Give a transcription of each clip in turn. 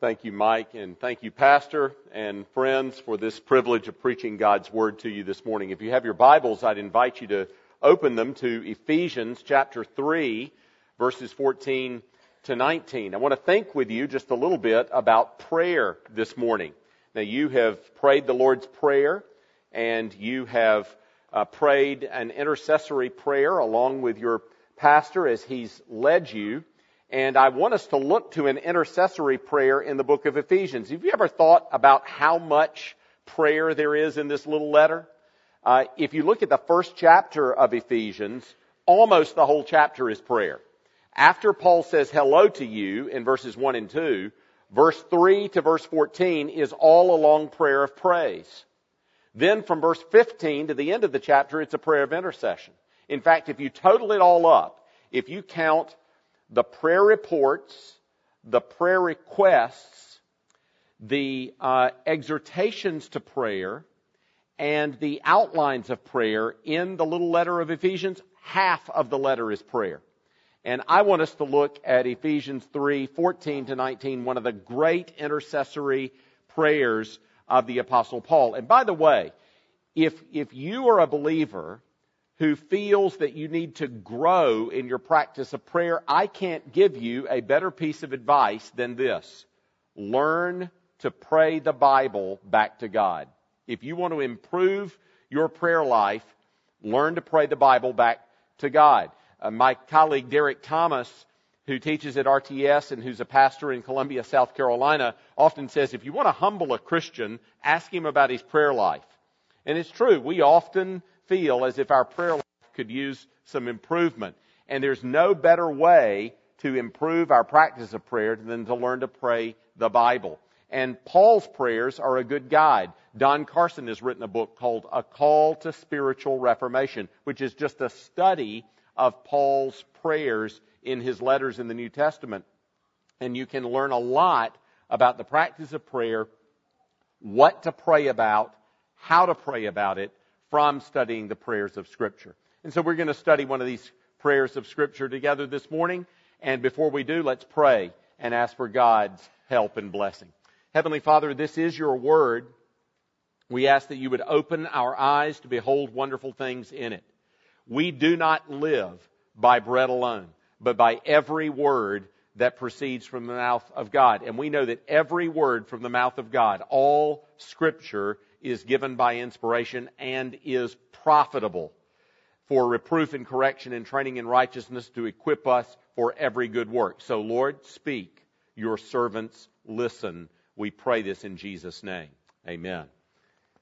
Thank you, Mike, and thank you, Pastor and friends, for this privilege of preaching God's Word to you this morning. If you have your Bibles, I'd invite you to open them to Ephesians chapter 3, verses 14 to 19. I want to think with you just a little bit about prayer this morning. Now, you have prayed the Lord's Prayer, and you have uh, prayed an intercessory prayer along with your pastor as he's led you. And I want us to look to an intercessory prayer in the book of Ephesians. Have you ever thought about how much prayer there is in this little letter? Uh, if you look at the first chapter of Ephesians, almost the whole chapter is prayer. After Paul says hello to you in verses 1 and 2, verse 3 to verse 14 is all a long prayer of praise. Then from verse 15 to the end of the chapter, it's a prayer of intercession. In fact, if you total it all up, if you count the prayer reports, the prayer requests, the uh, exhortations to prayer, and the outlines of prayer in the little letter of Ephesians, half of the letter is prayer. And I want us to look at Ephesians 3, 14 to 19, one of the great intercessory prayers of the apostle Paul. And by the way, if, if you are a believer who feels that you need to grow in your practice of prayer, I can't give you a better piece of advice than this. Learn to pray the Bible back to God. If you want to improve your prayer life, learn to pray the Bible back to God. Uh, my colleague Derek Thomas, who teaches at RTS and who's a pastor in Columbia, South Carolina, often says if you want to humble a Christian, ask him about his prayer life. And it's true. We often feel as if our prayer life could use some improvement. And there's no better way to improve our practice of prayer than to learn to pray the Bible. And Paul's prayers are a good guide. Don Carson has written a book called A Call to Spiritual Reformation, which is just a study of Paul's prayers in his letters in the New Testament. And you can learn a lot about the practice of prayer, what to pray about, how to pray about it, from studying the prayers of Scripture. And so we're going to study one of these prayers of Scripture together this morning. And before we do, let's pray and ask for God's help and blessing. Heavenly Father, this is your word. We ask that you would open our eyes to behold wonderful things in it. We do not live by bread alone, but by every word that proceeds from the mouth of God. And we know that every word from the mouth of God, all scripture is given by inspiration and is profitable for reproof and correction and training in righteousness to equip us for every good work. So, Lord, speak. Your servants listen. We pray this in Jesus' name. Amen.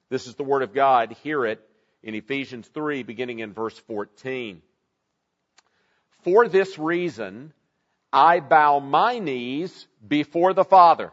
This is the Word of God. Hear it in Ephesians 3, beginning in verse 14. For this reason, I bow my knees before the Father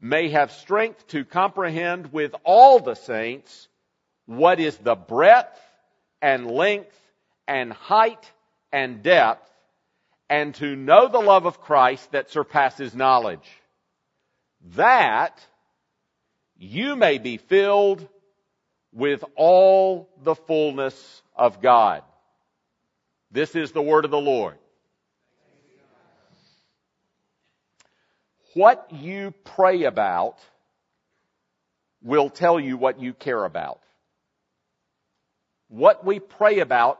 may have strength to comprehend with all the saints what is the breadth and length and height and depth, and to know the love of Christ that surpasses knowledge. That you may be filled with all the fullness of God. This is the word of the Lord. What you pray about will tell you what you care about. What we pray about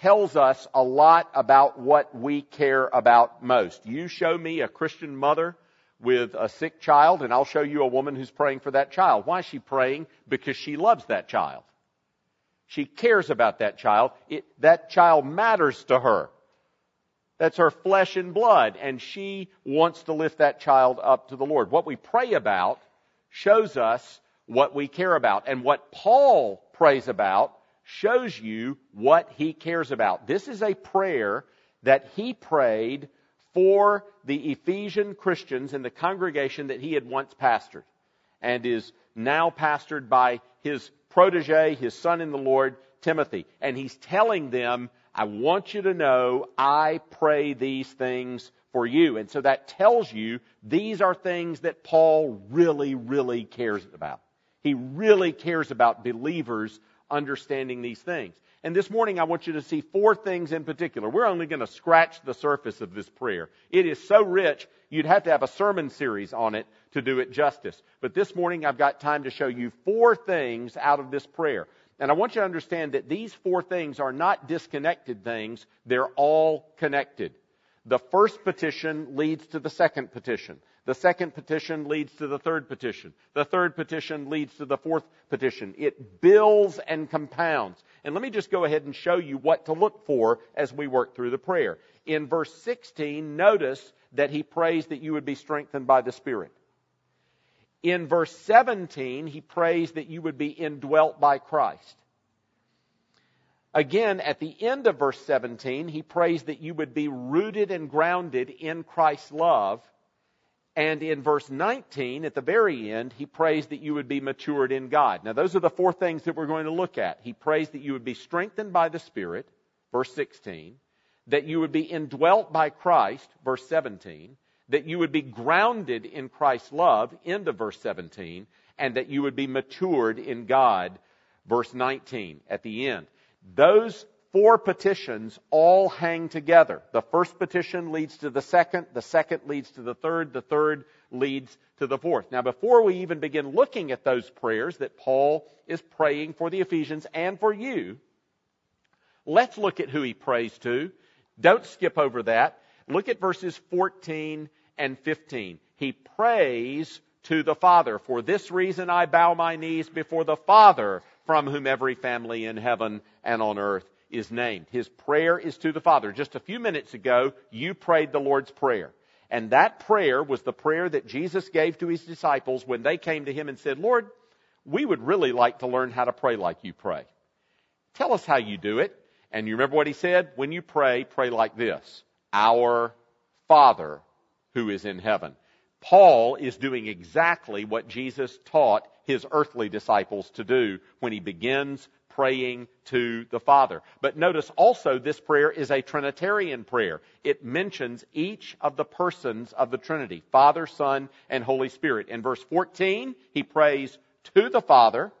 tells us a lot about what we care about most. You show me a Christian mother with a sick child and I'll show you a woman who's praying for that child. Why is she praying? Because she loves that child. She cares about that child. It, that child matters to her. That's her flesh and blood, and she wants to lift that child up to the Lord. What we pray about shows us what we care about. And what Paul prays about shows you what he cares about. This is a prayer that he prayed for the Ephesian Christians in the congregation that he had once pastored and is now pastored by his protege, his son in the Lord, Timothy. And he's telling them, I want you to know I pray these things for you. And so that tells you these are things that Paul really, really cares about. He really cares about believers understanding these things. And this morning I want you to see four things in particular. We're only going to scratch the surface of this prayer. It is so rich, you'd have to have a sermon series on it to do it justice. But this morning I've got time to show you four things out of this prayer. And I want you to understand that these four things are not disconnected things, they're all connected. The first petition leads to the second petition. The second petition leads to the third petition. The third petition leads to the fourth petition. It builds and compounds. And let me just go ahead and show you what to look for as we work through the prayer. In verse 16, notice that he prays that you would be strengthened by the Spirit. In verse 17, he prays that you would be indwelt by Christ. Again, at the end of verse 17, he prays that you would be rooted and grounded in Christ's love and in verse 19, at the very end, he prays that you would be matured in God. Now, those are the four things that we're going to look at. He prays that you would be strengthened by the Spirit, verse 16, that you would be indwelt by Christ, verse 17, that you would be grounded in Christ's love, end of verse 17, and that you would be matured in God, verse 19, at the end. Those four petitions all hang together. The first petition leads to the second, the second leads to the third, the third leads to the fourth. Now, before we even begin looking at those prayers that Paul is praying for the Ephesians and for you, let's look at who he prays to. Don't skip over that. Look at verses 14 and 15. He prays to the Father. For this reason I bow my knees before the Father, from whom every family in heaven and on earth is named. His prayer is to the Father. Just a few minutes ago, you prayed the Lord's Prayer. And that prayer was the prayer that Jesus gave to his disciples when they came to him and said, Lord, we would really like to learn how to pray like you pray. Tell us how you do it. And you remember what he said? When you pray, pray like this. Our Father who is in heaven. Paul is doing exactly what Jesus taught his earthly disciples to do when he begins praying to the Father. But notice also this prayer is a Trinitarian prayer. It mentions each of the persons of the Trinity, Father, Son, and Holy Spirit. In verse 14, he prays to the Father.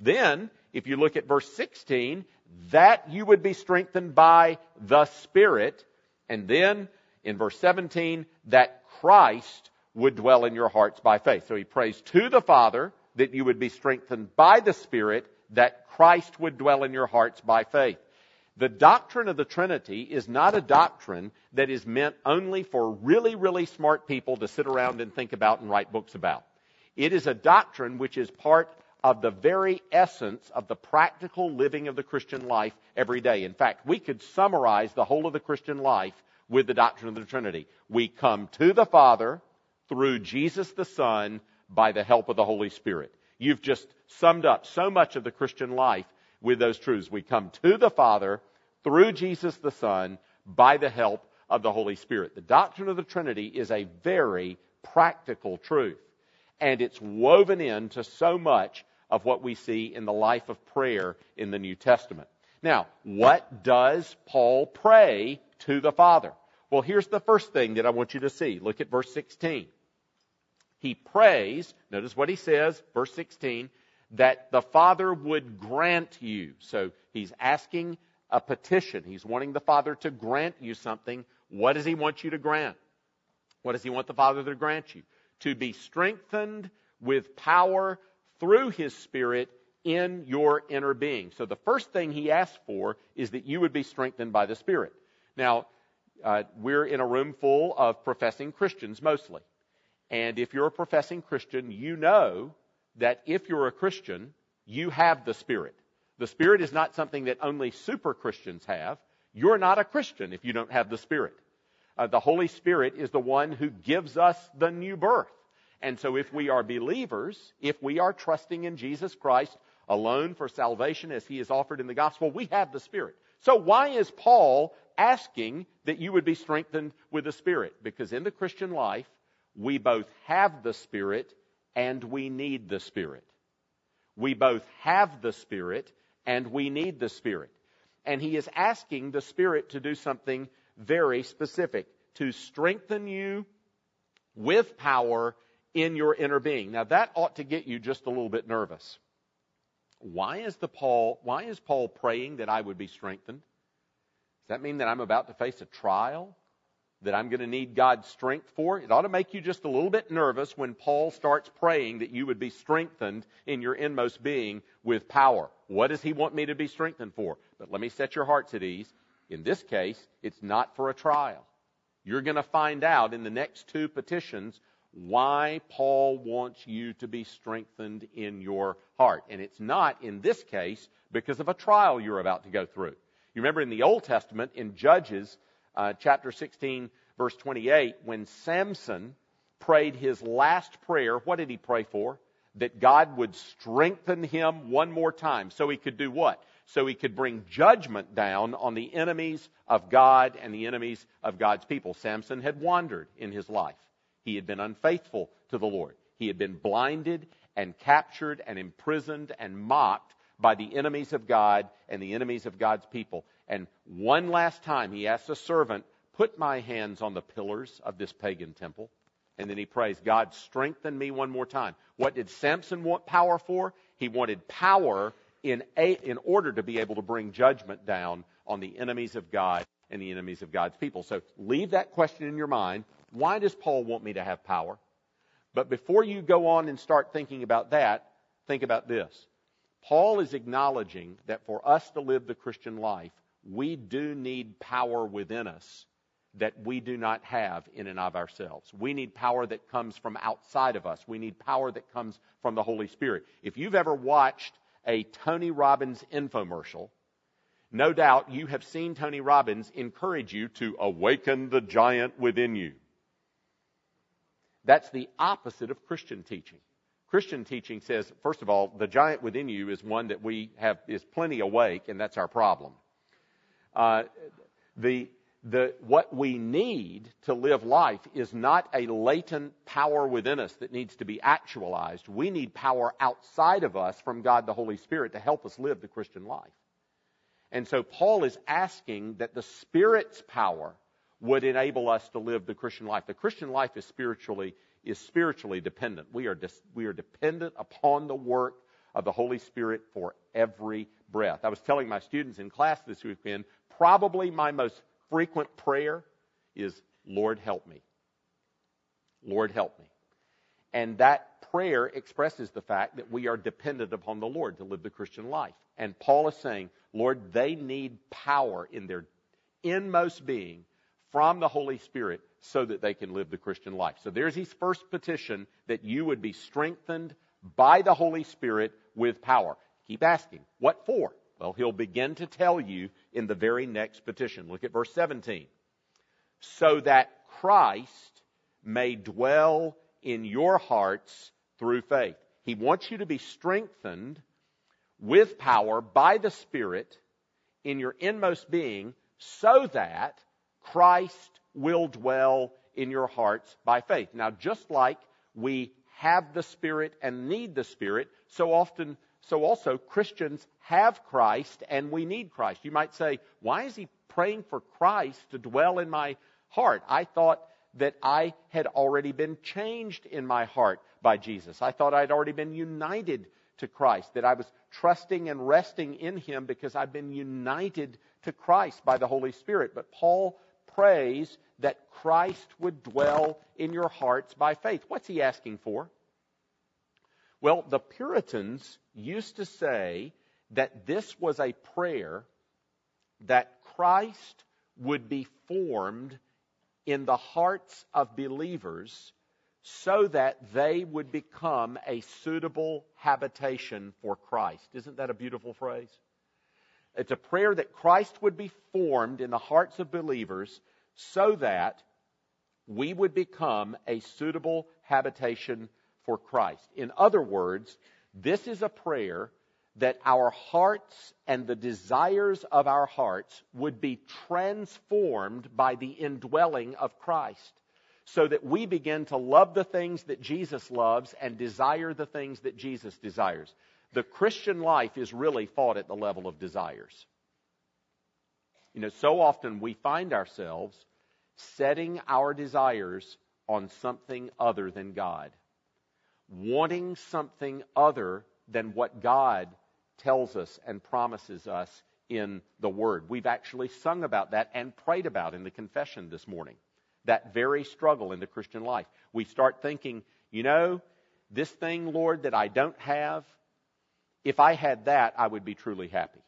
Then, if you look at verse 16, that you would be strengthened by the Spirit. And then, in verse 17, that Christ would dwell in your hearts by faith. So he prays to the Father that you would be strengthened by the Spirit that Christ would dwell in your hearts by faith. The doctrine of the Trinity is not a doctrine that is meant only for really, really smart people to sit around and think about and write books about. It is a doctrine which is part of the very essence of the practical living of the Christian life every day. In fact, we could summarize the whole of the Christian life with the doctrine of the Trinity. We come to the Father through Jesus the Son by the help of the Holy Spirit. You've just summed up so much of the Christian life with those truths. We come to the Father through Jesus the Son by the help of the Holy Spirit. The doctrine of the Trinity is a very practical truth. And it's woven into so much of what we see in the life of prayer in the New Testament. Now, what does Paul pray to the Father? Well, here's the first thing that I want you to see. Look at verse 16 he prays, notice what he says, verse 16, that the Father would grant you. So he's asking a petition. He's wanting the Father to grant you something. What does he want you to grant? What does he want the Father to grant you? To be strengthened with power through his Spirit in your inner being. So the first thing he asks for is that you would be strengthened by the Spirit. Now, uh, we're in a room full of professing Christians mostly. And if you're a professing Christian, you know that if you're a Christian, you have the Spirit. The Spirit is not something that only super Christians have. You're not a Christian if you don't have the Spirit. Uh, the Holy Spirit is the one who gives us the new birth. And so if we are believers, if we are trusting in Jesus Christ alone for salvation as he is offered in the gospel, we have the Spirit. So why is Paul asking that you would be strengthened with the Spirit. Because in the Christian life, we both have the Spirit and we need the Spirit. We both have the Spirit and we need the Spirit. And he is asking the Spirit to do something very specific to strengthen you with power in your inner being. Now that ought to get you just a little bit nervous. Why is the Paul, why is Paul praying that I would be strengthened? Does that mean that I'm about to face a trial? That I'm going to need God's strength for? It ought to make you just a little bit nervous when Paul starts praying that you would be strengthened in your inmost being with power. What does he want me to be strengthened for? But let me set your hearts at ease. In this case, it's not for a trial. You're going to find out in the next two petitions why Paul wants you to be strengthened in your heart. And it's not, in this case, because of a trial you're about to go through. You remember in the Old Testament, in Judges uh, chapter 16, verse 28, when Samson prayed his last prayer, what did he pray for? That God would strengthen him one more time so he could do what? So he could bring judgment down on the enemies of God and the enemies of God's people. Samson had wandered in his life. He had been unfaithful to the Lord. He had been blinded and captured and imprisoned and mocked by the enemies of God and the enemies of God's people. And one last time he asks a servant, put my hands on the pillars of this pagan temple. And then he prays, God, strengthen me one more time. What did Samson want power for? He wanted power in, a, in order to be able to bring judgment down on the enemies of God and the enemies of God's people. So leave that question in your mind. Why does Paul want me to have power? But before you go on and start thinking about that, think about this. Paul is acknowledging that for us to live the Christian life, we do need power within us that we do not have in and of ourselves. We need power that comes from outside of us. We need power that comes from the Holy Spirit. If you've ever watched a Tony Robbins infomercial, no doubt you have seen Tony Robbins encourage you to awaken the giant within you. That's the opposite of Christian teaching. Christian teaching says, first of all, the giant within you is one that we have is plenty awake, and that's our problem. Uh, the the what we need to live life is not a latent power within us that needs to be actualized. We need power outside of us from God the Holy Spirit to help us live the Christian life. And so Paul is asking that the Spirit's power would enable us to live the Christian life. The Christian life is spiritually is spiritually dependent. We are dis, we are dependent upon the work of the Holy Spirit for every breath. I was telling my students in class this weekend, probably my most frequent prayer is, Lord help me. Lord help me. And that prayer expresses the fact that we are dependent upon the Lord to live the Christian life. And Paul is saying, Lord, they need power in their inmost being from the Holy Spirit so that they can live the Christian life. So there's his first petition that you would be strengthened by the Holy Spirit with power. Keep asking, what for? Well, he'll begin to tell you in the very next petition. Look at verse 17. So that Christ may dwell in your hearts through faith. He wants you to be strengthened with power by the Spirit in your inmost being so that Christ will dwell in your hearts by faith. Now, just like we have the Spirit and need the Spirit, so often, so also Christians have Christ and we need Christ. You might say, why is he praying for Christ to dwell in my heart? I thought that I had already been changed in my heart by Jesus. I thought I'd already been united to Christ, that I was trusting and resting in Him because I've been united to Christ by the Holy Spirit. But Paul prays that Christ would dwell in your hearts by faith. What's he asking for? Well, the Puritans used to say that this was a prayer that Christ would be formed in the hearts of believers so that they would become a suitable habitation for Christ. Isn't that a beautiful phrase? It's a prayer that Christ would be formed in the hearts of believers so that we would become a suitable habitation for Christ. In other words, this is a prayer that our hearts and the desires of our hearts would be transformed by the indwelling of Christ so that we begin to love the things that Jesus loves and desire the things that Jesus desires. The Christian life is really fought at the level of desires. You know, so often we find ourselves setting our desires on something other than God, wanting something other than what God tells us and promises us in the Word. We've actually sung about that and prayed about in the confession this morning. That very struggle in the Christian life. We start thinking, you know, this thing, Lord, that I don't have, if I had that, I would be truly happy.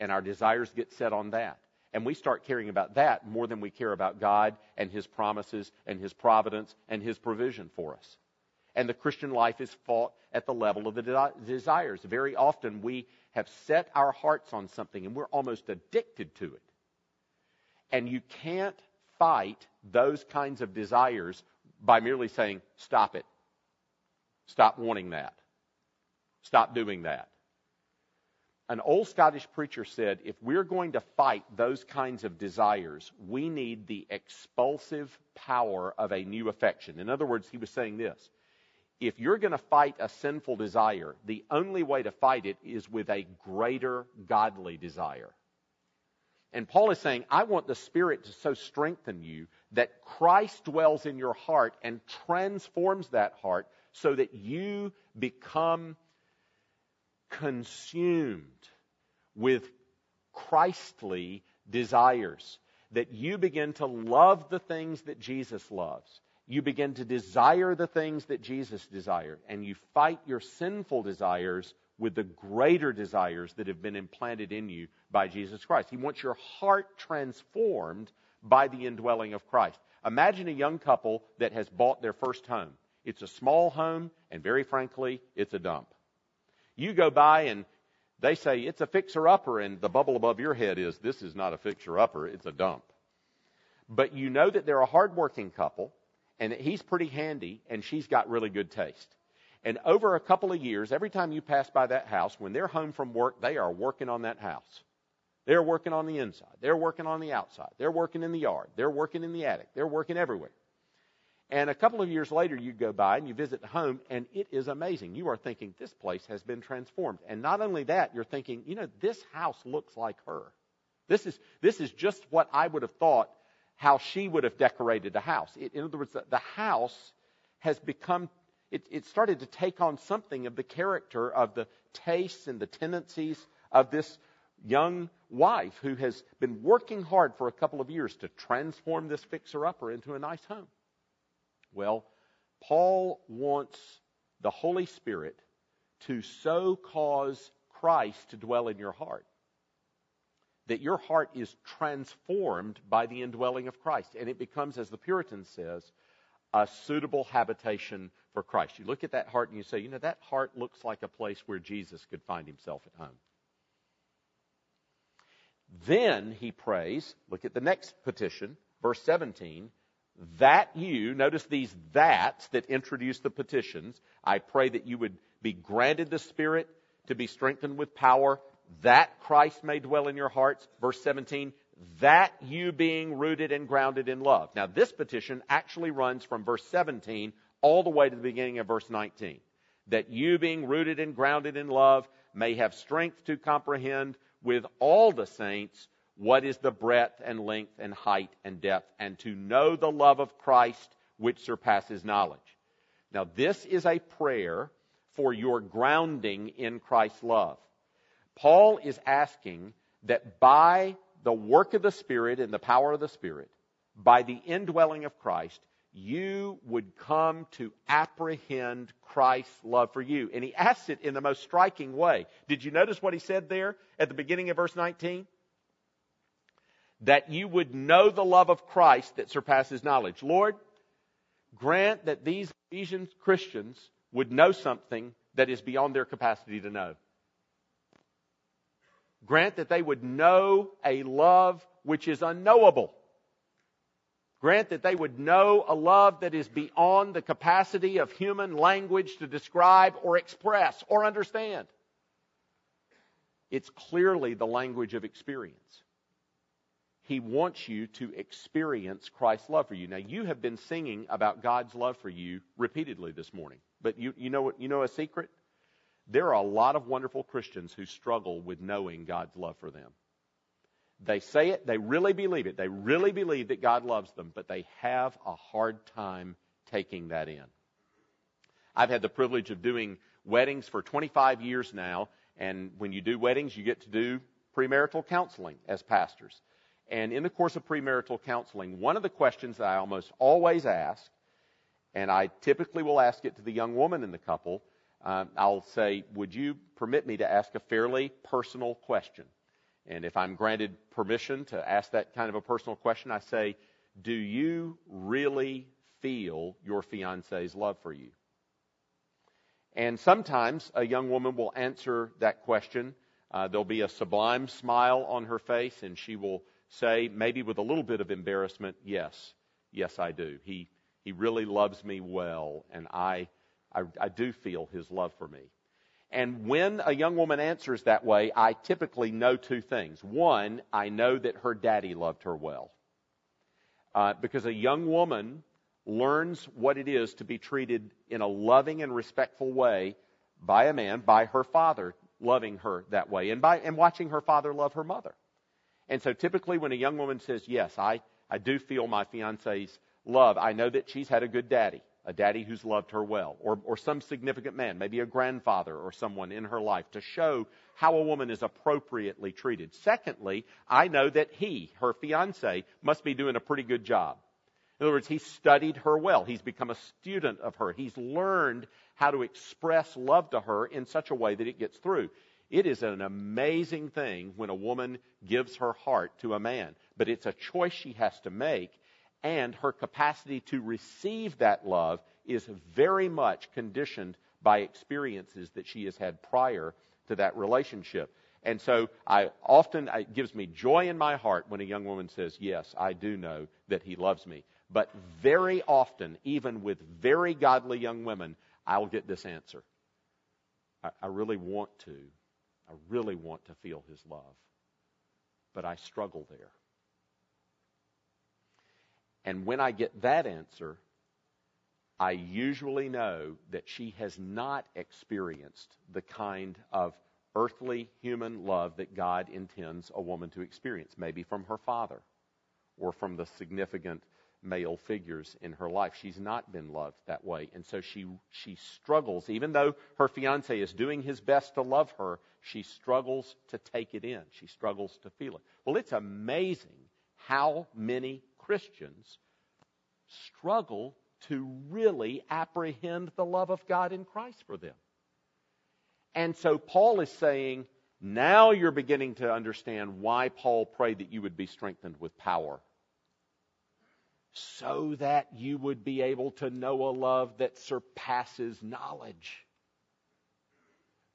And our desires get set on that. And we start caring about that more than we care about God and His promises and His providence and His provision for us. And the Christian life is fought at the level of the desires. Very often we have set our hearts on something and we're almost addicted to it. And you can't fight those kinds of desires by merely saying, stop it. Stop wanting that. Stop doing that. An old Scottish preacher said, if we're going to fight those kinds of desires, we need the expulsive power of a new affection. In other words, he was saying this if you're going to fight a sinful desire, the only way to fight it is with a greater godly desire. And Paul is saying, I want the Spirit to so strengthen you that Christ dwells in your heart and transforms that heart so that you become consumed with Christly desires. That you begin to love the things that Jesus loves you begin to desire the things that Jesus desired, and you fight your sinful desires with the greater desires that have been implanted in you by Jesus Christ. He wants your heart transformed by the indwelling of Christ. Imagine a young couple that has bought their first home. It's a small home, and very frankly, it's a dump. You go by and they say it's a fixer upper, and the bubble above your head is this is not a fixer upper, it's a dump. But you know that they're a hardworking couple and that he's pretty handy, and she's got really good taste. And over a couple of years, every time you pass by that house, when they're home from work, they are working on that house. They're working on the inside. They're working on the outside. They're working in the yard. They're working in the attic. They're working everywhere. And a couple of years later, you go by and you visit the home, and it is amazing. You are thinking, this place has been transformed. And not only that, you're thinking, you know, this house looks like her. This is, this is just what I would have thought how she would have decorated the house. It, in other words, the, the house has become, it, it started to take on something of the character of the tastes and the tendencies of this young wife who has been working hard for a couple of years to transform this fixer upper into a nice home. Well, Paul wants the Holy Spirit to so cause Christ to dwell in your heart that your heart is transformed by the indwelling of Christ. And it becomes, as the Puritan says, a suitable habitation for Christ. You look at that heart and you say, you know, that heart looks like a place where Jesus could find himself at home. Then he prays, look at the next petition, verse 17, that you, notice these that's that introduce the petitions. I pray that you would be granted the Spirit to be strengthened with power that Christ may dwell in your hearts. Verse 17, that you being rooted and grounded in love. Now, this petition actually runs from verse 17 all the way to the beginning of verse 19. That you being rooted and grounded in love may have strength to comprehend with all the saints what is the breadth and length and height and depth, and to know the love of Christ which surpasses knowledge. Now, this is a prayer for your grounding in Christ's love. Paul is asking that by the work of the Spirit and the power of the Spirit, by the indwelling of Christ, you would come to apprehend Christ's love for you. And he asks it in the most striking way. Did you notice what he said there at the beginning of verse 19? That you would know the love of Christ that surpasses knowledge. Lord, grant that these Ephesian Christians would know something that is beyond their capacity to know. Grant that they would know a love which is unknowable. Grant that they would know a love that is beyond the capacity of human language to describe or express or understand. It's clearly the language of experience. He wants you to experience Christ's love for you. Now, you have been singing about God's love for you repeatedly this morning. But you, you, know, you know a secret? There are a lot of wonderful Christians who struggle with knowing God's love for them. They say it, they really believe it, they really believe that God loves them, but they have a hard time taking that in. I've had the privilege of doing weddings for 25 years now, and when you do weddings, you get to do premarital counseling as pastors. And in the course of premarital counseling, one of the questions that I almost always ask, and I typically will ask it to the young woman in the couple, um, I'll say, Would you permit me to ask a fairly personal question? And if I'm granted permission to ask that kind of a personal question, I say, Do you really feel your fiance's love for you? And sometimes a young woman will answer that question. Uh, there'll be a sublime smile on her face, and she will say, maybe with a little bit of embarrassment, Yes, yes, I do. He, he really loves me well, and I, I, I do feel his love for me. And when a young woman answers that way, I typically know two things. One, I know that her daddy loved her well. Uh, because a young woman learns what it is to be treated in a loving and respectful way by a man, by her father loving her that way, and by and watching her father love her mother. And so typically when a young woman says, Yes, I, I do feel my fiance's love, I know that she's had a good daddy, a daddy who's loved her well, or, or some significant man, maybe a grandfather or someone in her life to show how a woman is appropriately treated. Secondly, I know that he, her fiance, must be doing a pretty good job in other words, he's studied her well. He's become a student of her. He's learned how to express love to her in such a way that it gets through. It is an amazing thing when a woman gives her heart to a man, but it's a choice she has to make, and her capacity to receive that love is very much conditioned by experiences that she has had prior to that relationship. And so I often, it gives me joy in my heart when a young woman says, yes, I do know that he loves me. But very often, even with very godly young women, I'll get this answer. I, I really want to. I really want to feel his love. But I struggle there. And when I get that answer, I usually know that she has not experienced the kind of earthly human love that God intends a woman to experience, maybe from her father or from the significant male figures in her life. She's not been loved that way. And so she, she struggles, even though her fiance is doing his best to love her, she struggles to take it in. She struggles to feel it. Well, it's amazing how many Christians struggle to really apprehend the love of God in Christ for them. And so Paul is saying, now you're beginning to understand why Paul prayed that you would be strengthened with power so that you would be able to know a love that surpasses knowledge.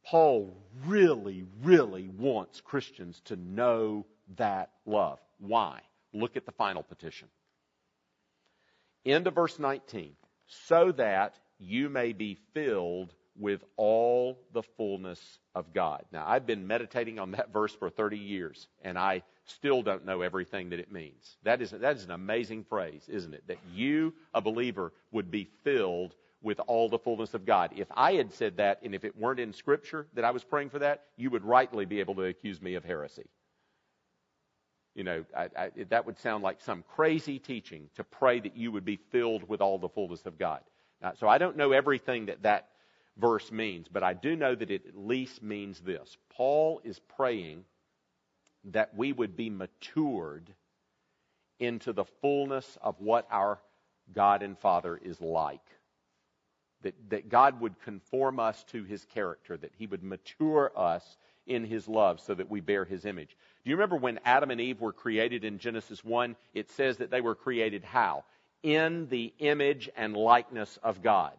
Paul really, really wants Christians to know that love. Why? Look at the final petition. End of verse 19. So that you may be filled with all the fullness of God. Now, I've been meditating on that verse for 30 years, and I still don't know everything that it means. That is, that is an amazing phrase, isn't it? That you, a believer, would be filled with all the fullness of God. If I had said that, and if it weren't in Scripture that I was praying for that, you would rightly be able to accuse me of heresy. You know, I, I, that would sound like some crazy teaching to pray that you would be filled with all the fullness of God. Now, so I don't know everything that that verse means, but I do know that it at least means this. Paul is praying that we would be matured into the fullness of what our God and Father is like. That, that God would conform us to his character, that he would mature us in his love so that we bear his image. Do you remember when Adam and Eve were created in Genesis 1? It says that they were created how? In the image and likeness of God.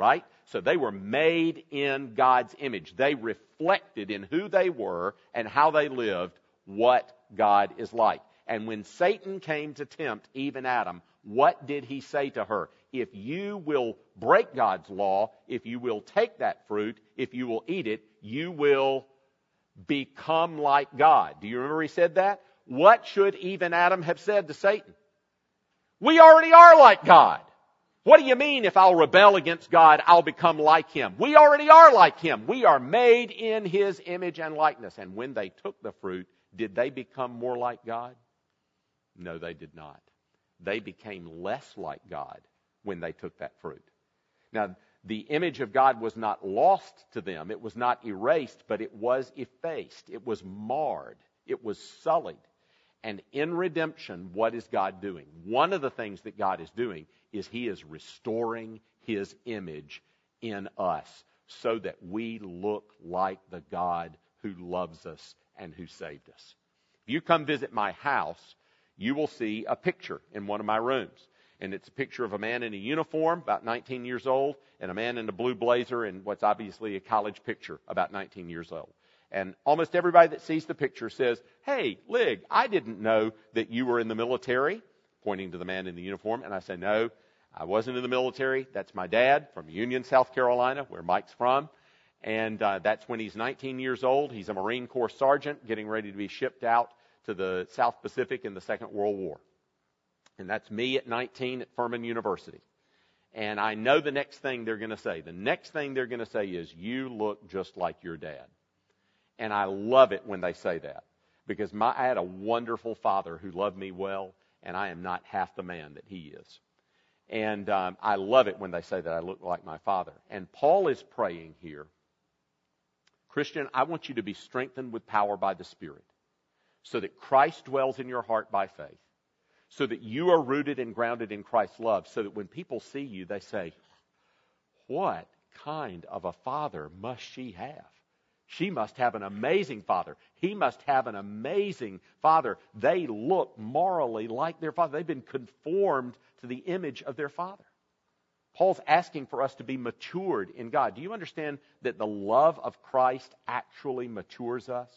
Right? So they were made in God's image. They reflected in who they were and how they lived what God is like. And when Satan came to tempt Eve and Adam, what did he say to her? If you will break God's law, if you will take that fruit, if you will eat it, you will become like God. Do you remember he said that? What should Eve and Adam have said to Satan? We already are like God. What do you mean if I'll rebel against God, I'll become like Him? We already are like Him. We are made in His image and likeness. And when they took the fruit, did they become more like God? No, they did not. They became less like God when they took that fruit. Now, the image of God was not lost to them. It was not erased, but it was effaced. It was marred. It was sullied. And in redemption, what is God doing? One of the things that God is doing is He is restoring His image in us so that we look like the God who loves us and who saved us. If you come visit my house, you will see a picture in one of my rooms. And it's a picture of a man in a uniform, about 19 years old, and a man in a blue blazer and what's obviously a college picture, about 19 years old. And almost everybody that sees the picture says, Hey, Lig, I didn't know that you were in the military, pointing to the man in the uniform. And I say, No, I wasn't in the military. That's my dad from Union, South Carolina, where Mike's from. And uh, that's when he's 19 years old. He's a Marine Corps sergeant getting ready to be shipped out to the South Pacific in the Second World War. And that's me at 19 at Furman University. And I know the next thing they're going to say. The next thing they're going to say is, You look just like your dad. And I love it when they say that because my, I had a wonderful father who loved me well, and I am not half the man that he is. And um, I love it when they say that I look like my father. And Paul is praying here Christian, I want you to be strengthened with power by the Spirit so that Christ dwells in your heart by faith, so that you are rooted and grounded in Christ's love, so that when people see you, they say, What kind of a father must she have? She must have an amazing father. He must have an amazing father. They look morally like their father. They've been conformed to the image of their father. Paul's asking for us to be matured in God. Do you understand that the love of Christ actually matures us?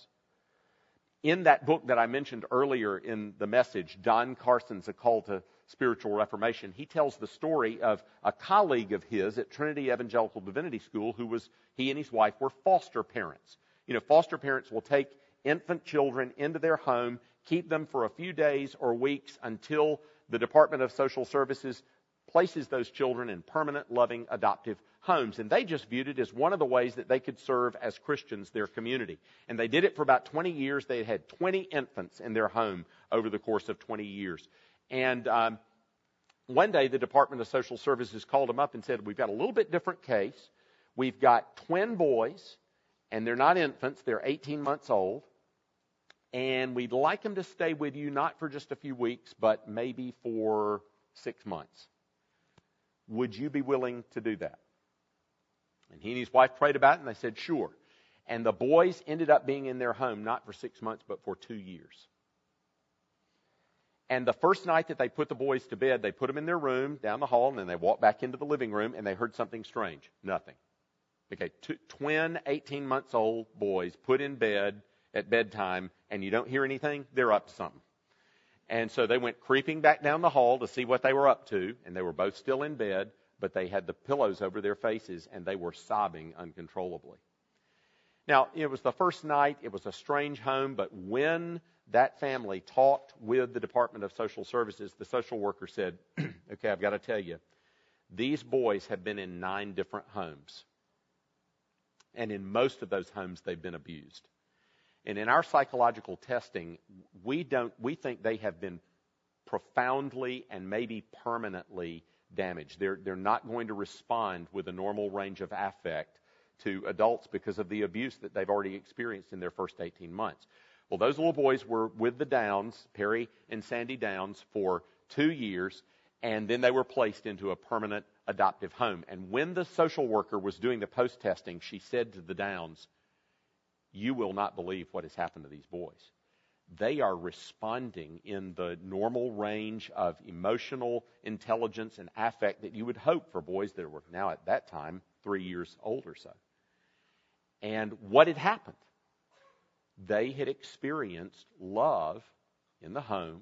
In that book that I mentioned earlier in the message, Don Carson's A Call to Spiritual Reformation, he tells the story of a colleague of his at Trinity Evangelical Divinity School who was, he and his wife were foster parents. You know, foster parents will take infant children into their home, keep them for a few days or weeks until the Department of Social Services places those children in permanent, loving, adoptive homes. And they just viewed it as one of the ways that they could serve as Christians their community. And they did it for about 20 years. They had 20 infants in their home over the course of 20 years. And um, one day, the Department of Social Services called them up and said, We've got a little bit different case. We've got twin boys, and they're not infants, they're 18 months old. And we'd like them to stay with you not for just a few weeks, but maybe for six months. Would you be willing to do that? And he and his wife prayed about it, and they said, Sure. And the boys ended up being in their home not for six months, but for two years. And the first night that they put the boys to bed, they put them in their room down the hall, and then they walked back into the living room, and they heard something strange. Nothing. Okay, two, twin 18 months old boys put in bed at bedtime, and you don't hear anything, they're up to something. And so they went creeping back down the hall to see what they were up to, and they were both still in bed, but they had the pillows over their faces and they were sobbing uncontrollably. Now, it was the first night, it was a strange home, but when that family talked with the Department of Social Services, the social worker said, Okay, I've got to tell you, these boys have been in nine different homes. And in most of those homes, they've been abused. And in our psychological testing, we don't, we think they have been profoundly and maybe permanently damaged. They're, they're not going to respond with a normal range of affect to adults because of the abuse that they've already experienced in their first 18 months. Well, those little boys were with the Downs, Perry and Sandy Downs, for two years, and then they were placed into a permanent adoptive home. And when the social worker was doing the post testing, she said to the Downs, you will not believe what has happened to these boys. They are responding in the normal range of emotional intelligence and affect that you would hope for boys that were now at that time three years old or so. And what had happened? They had experienced love in the home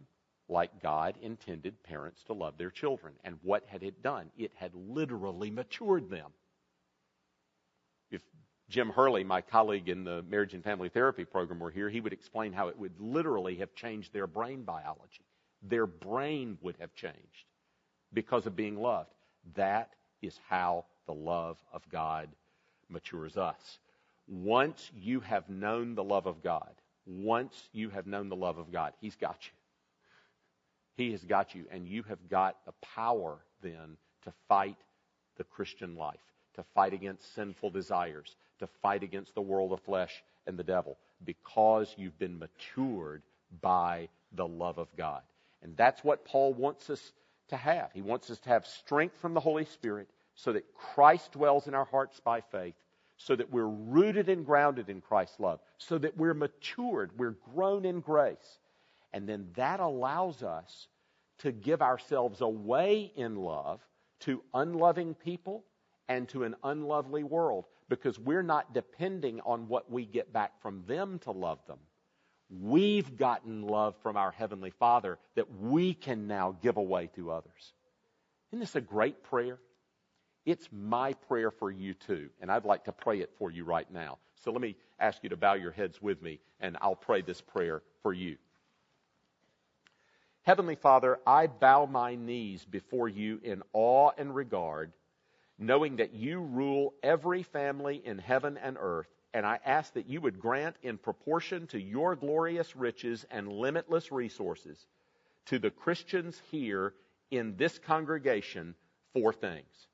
like God intended parents to love their children. And what had it done? It had literally matured them. Jim Hurley, my colleague in the marriage and family therapy program, were here, he would explain how it would literally have changed their brain biology. Their brain would have changed because of being loved. That is how the love of God matures us. Once you have known the love of God, once you have known the love of God, He's got you. He has got you, and you have got the power then to fight the Christian life, to fight against sinful desires, to fight against the world of flesh and the devil, because you've been matured by the love of God. And that's what Paul wants us to have. He wants us to have strength from the Holy Spirit so that Christ dwells in our hearts by faith, so that we're rooted and grounded in Christ's love, so that we're matured, we're grown in grace. And then that allows us to give ourselves away in love to unloving people and to an unlovely world because we're not depending on what we get back from them to love them. We've gotten love from our Heavenly Father that we can now give away to others. Isn't this a great prayer? It's my prayer for you too, and I'd like to pray it for you right now. So let me ask you to bow your heads with me, and I'll pray this prayer for you. Heavenly Father, I bow my knees before you in awe and regard, knowing that you rule every family in heaven and earth, and I ask that you would grant in proportion to your glorious riches and limitless resources to the Christians here in this congregation four things.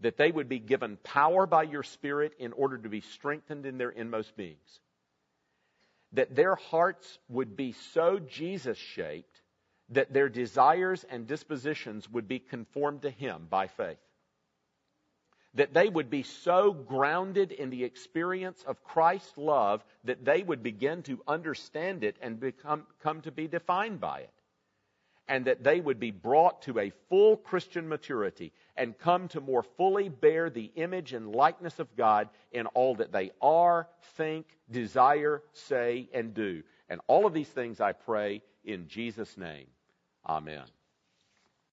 That they would be given power by your Spirit in order to be strengthened in their inmost beings. That their hearts would be so Jesus shaped that their desires and dispositions would be conformed to Him by faith that they would be so grounded in the experience of Christ's love that they would begin to understand it and become, come to be defined by it. And that they would be brought to a full Christian maturity and come to more fully bear the image and likeness of God in all that they are, think, desire, say, and do. And all of these things I pray in Jesus' name. Amen.